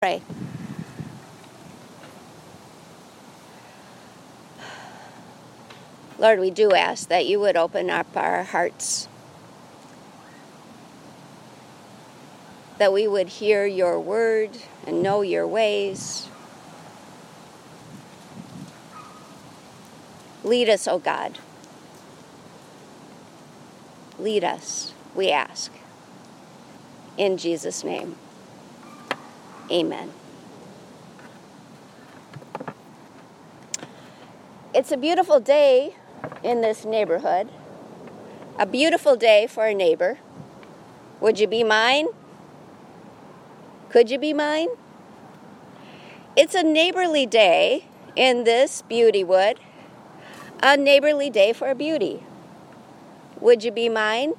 Pray. Lord, we do ask that you would open up our hearts, that we would hear your word and know your ways. Lead us, O oh God. Lead us, we ask. In Jesus' name. Amen. It's a beautiful day in this neighborhood. A beautiful day for a neighbor. Would you be mine? Could you be mine? It's a neighborly day in this beauty wood. A neighborly day for a beauty. Would you be mine?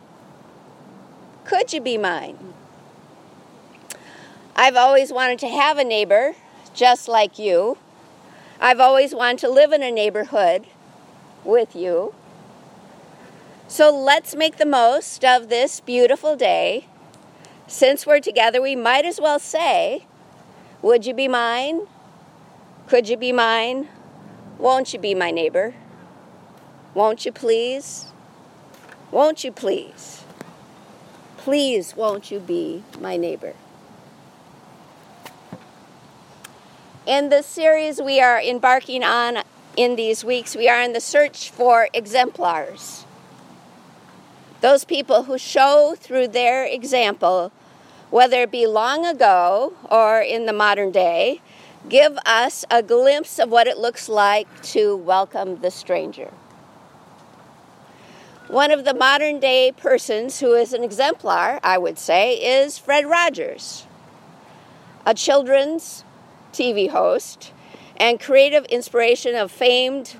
Could you be mine? I've always wanted to have a neighbor just like you. I've always wanted to live in a neighborhood with you. So let's make the most of this beautiful day. Since we're together, we might as well say, Would you be mine? Could you be mine? Won't you be my neighbor? Won't you please? Won't you please? Please, won't you be my neighbor? In the series we are embarking on in these weeks, we are in the search for exemplars. Those people who show through their example, whether it be long ago or in the modern day, give us a glimpse of what it looks like to welcome the stranger. One of the modern day persons who is an exemplar, I would say, is Fred Rogers, a children's TV host and creative inspiration of famed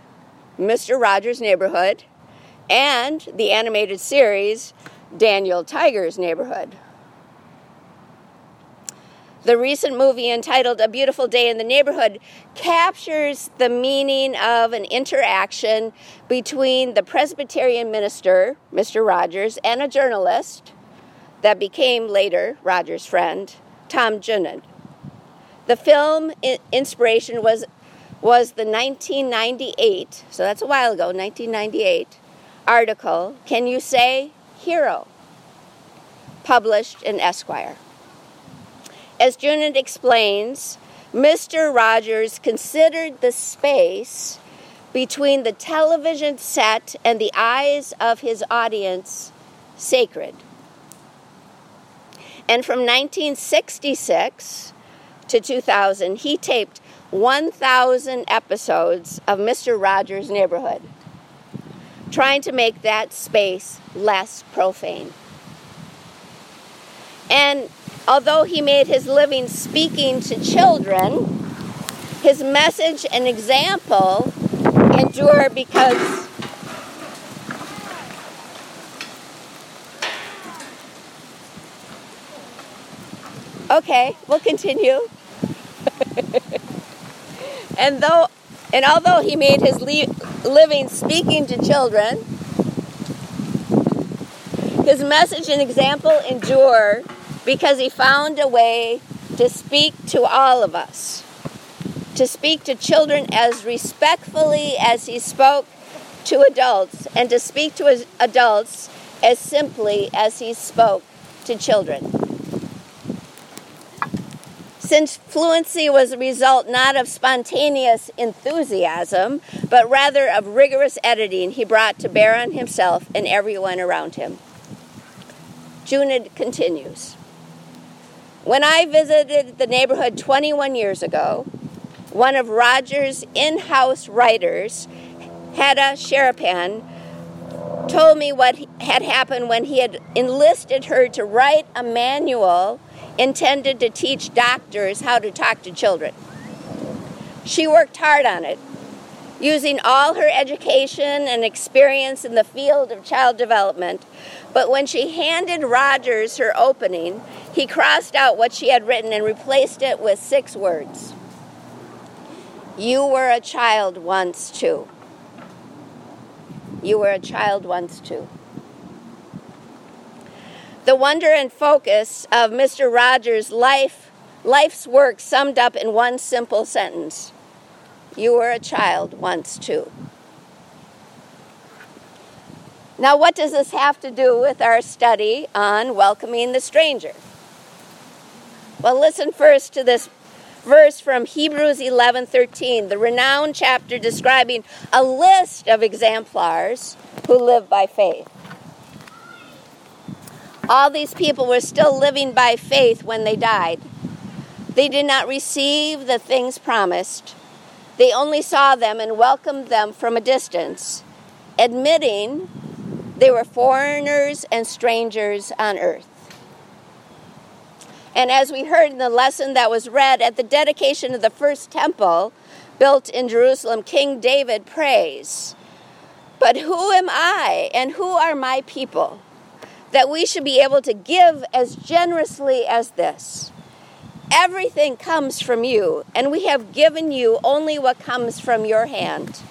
Mr. Rogers' Neighborhood and the animated series Daniel Tiger's Neighborhood. The recent movie entitled A Beautiful Day in the Neighborhood captures the meaning of an interaction between the Presbyterian minister, Mr. Rogers, and a journalist that became later Rogers' friend, Tom Junod. The film inspiration was was the 1998, so that's a while ago, 1998 article, Can You Say Hero? published in Esquire. As Junod explains, Mr. Rogers considered the space between the television set and the eyes of his audience sacred. And from 1966 to 2000, he taped 1,000 episodes of Mr. Rogers' Neighborhood, trying to make that space less profane. And although he made his living speaking to children, his message and example endure because Okay, we'll continue. and though and although he made his le- living speaking to children, his message and example endure because he found a way to speak to all of us, to speak to children as respectfully as he spoke to adults, and to speak to adults as simply as he spoke to children. Since fluency was a result not of spontaneous enthusiasm, but rather of rigorous editing he brought to bear on himself and everyone around him. Junod continues When I visited the neighborhood 21 years ago, one of Rogers' in house writers, Hedda Sharapan, told me what had happened when he had enlisted her to write a manual intended to teach doctors how to talk to children. She worked hard on it, using all her education and experience in the field of child development. But when she handed Rogers her opening, he crossed out what she had written and replaced it with six words You were a child once, too. You were a child once, too. The wonder and focus of Mr. Rogers' life Life's work summed up in one simple sentence You were a child once, too. Now, what does this have to do with our study on welcoming the stranger? Well, listen first to this verse from Hebrews 11:13, the renowned chapter describing a list of exemplars who live by faith. All these people were still living by faith when they died. They did not receive the things promised. They only saw them and welcomed them from a distance, admitting they were foreigners and strangers on earth. And as we heard in the lesson that was read at the dedication of the first temple built in Jerusalem, King David prays, But who am I and who are my people that we should be able to give as generously as this? Everything comes from you, and we have given you only what comes from your hand.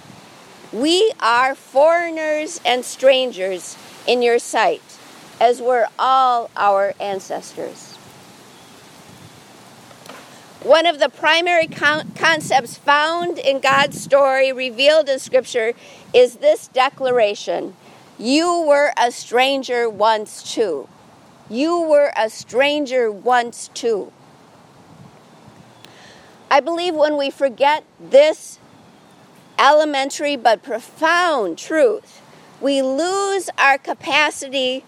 We are foreigners and strangers in your sight, as were all our ancestors. One of the primary con- concepts found in God's story revealed in Scripture is this declaration You were a stranger once too. You were a stranger once too. I believe when we forget this elementary but profound truth, we lose our capacity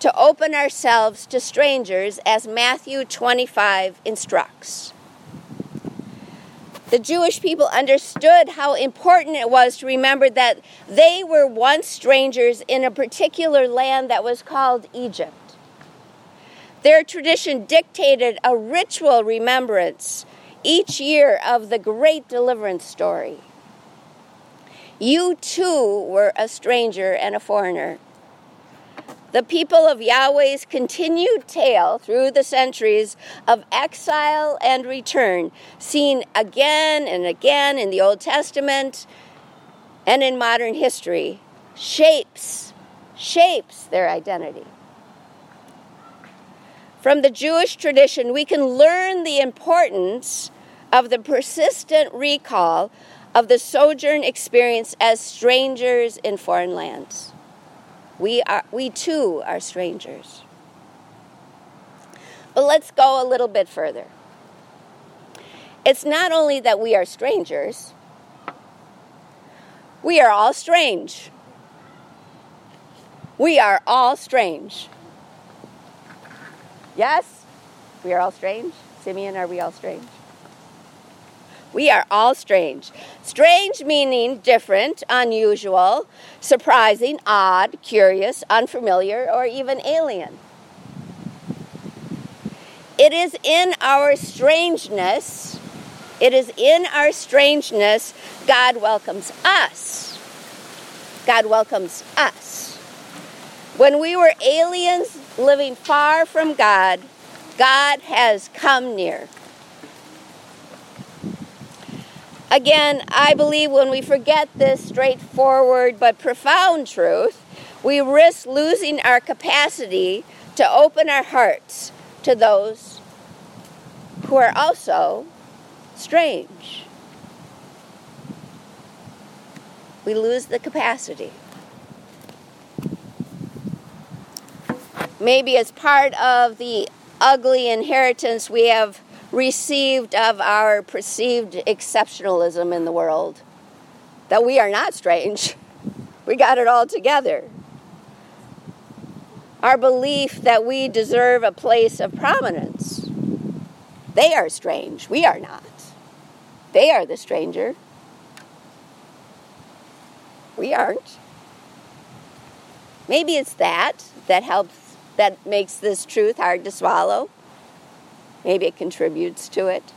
to open ourselves to strangers as Matthew 25 instructs. The Jewish people understood how important it was to remember that they were once strangers in a particular land that was called Egypt. Their tradition dictated a ritual remembrance each year of the great deliverance story. You too were a stranger and a foreigner. The people of Yahweh's continued tale through the centuries of exile and return, seen again and again in the Old Testament and in modern history, shapes shapes their identity. From the Jewish tradition, we can learn the importance of the persistent recall of the sojourn experience as strangers in foreign lands. We, are, we too are strangers. But let's go a little bit further. It's not only that we are strangers, we are all strange. We are all strange. Yes? We are all strange? Simeon, are we all strange? We are all strange. Strange meaning different, unusual, surprising, odd, curious, unfamiliar, or even alien. It is in our strangeness, it is in our strangeness God welcomes us. God welcomes us. When we were aliens living far from God, God has come near. Again, I believe when we forget this straightforward but profound truth, we risk losing our capacity to open our hearts to those who are also strange. We lose the capacity. Maybe as part of the ugly inheritance we have received of our perceived exceptionalism in the world. That we are not strange. We got it all together. Our belief that we deserve a place of prominence. They are strange. We are not. They are the stranger. We aren't. Maybe it's that that helps, that makes this truth hard to swallow. Maybe it contributes to it.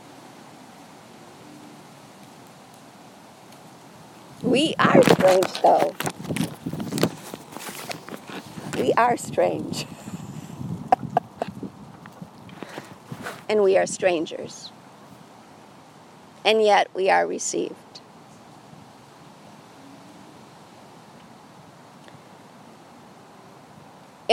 We are strange, though. We are strange. and we are strangers. And yet we are received.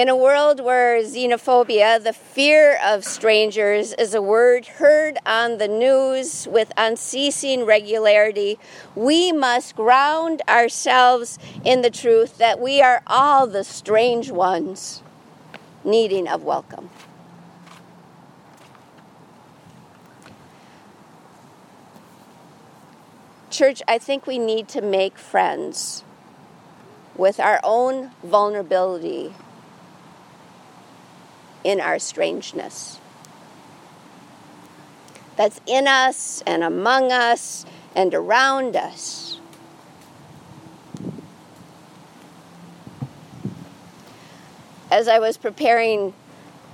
In a world where xenophobia, the fear of strangers, is a word heard on the news with unceasing regularity, we must ground ourselves in the truth that we are all the strange ones needing of welcome. Church, I think we need to make friends with our own vulnerability in our strangeness. That's in us and among us and around us. As I was preparing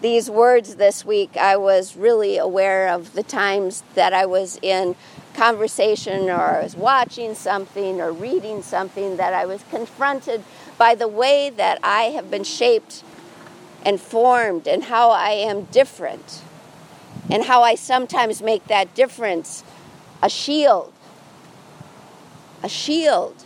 these words this week, I was really aware of the times that I was in conversation or I was watching something or reading something that I was confronted by the way that I have been shaped and formed and how I am different and how I sometimes make that difference a shield. A shield.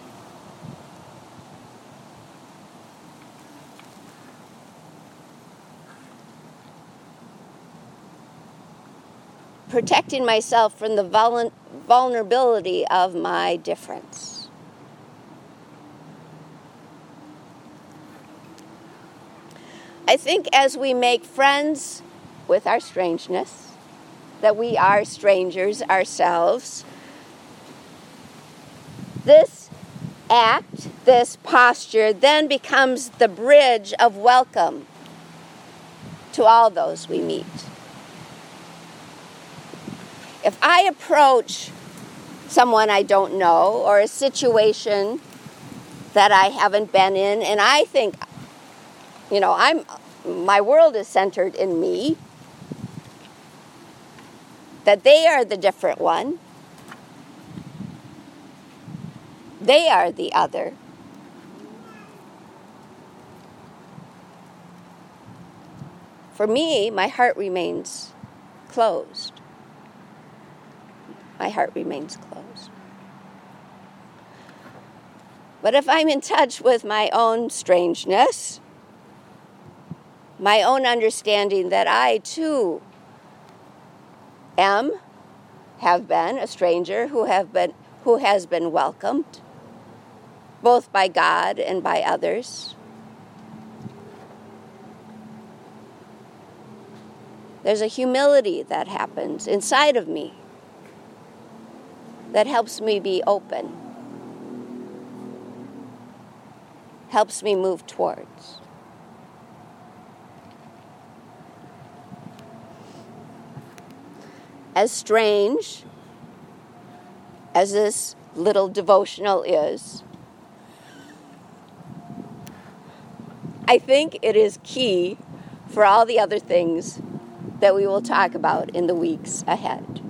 Protecting myself from the vulnerability of my difference. I think as we make friends with our strangeness, that we are strangers ourselves, this act, this posture, then becomes the bridge of welcome to all those we meet. If I approach someone I don't know or a situation that I haven't been in, and I think, you know, I'm my world is centered in me, that they are the different one, they are the other. For me, my heart remains closed. My heart remains closed. But if I'm in touch with my own strangeness, my own understanding that I too am, have been a stranger who have been who has been welcomed both by God and by others. There's a humility that happens inside of me that helps me be open, helps me move towards. As strange as this little devotional is, I think it is key for all the other things that we will talk about in the weeks ahead.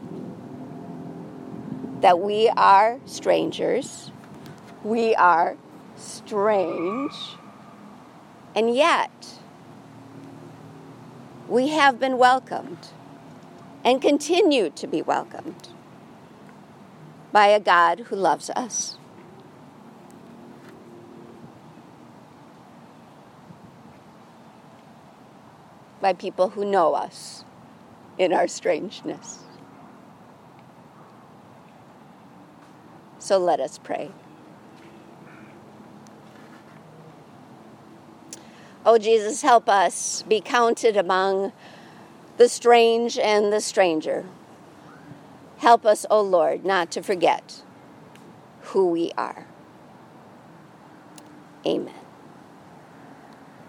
That we are strangers, we are strange, and yet we have been welcomed and continue to be welcomed by a God who loves us. By people who know us in our strangeness. So let us pray. Oh, Jesus, help us be counted among the strange and the stranger. Help us, O Lord, not to forget who we are. Amen.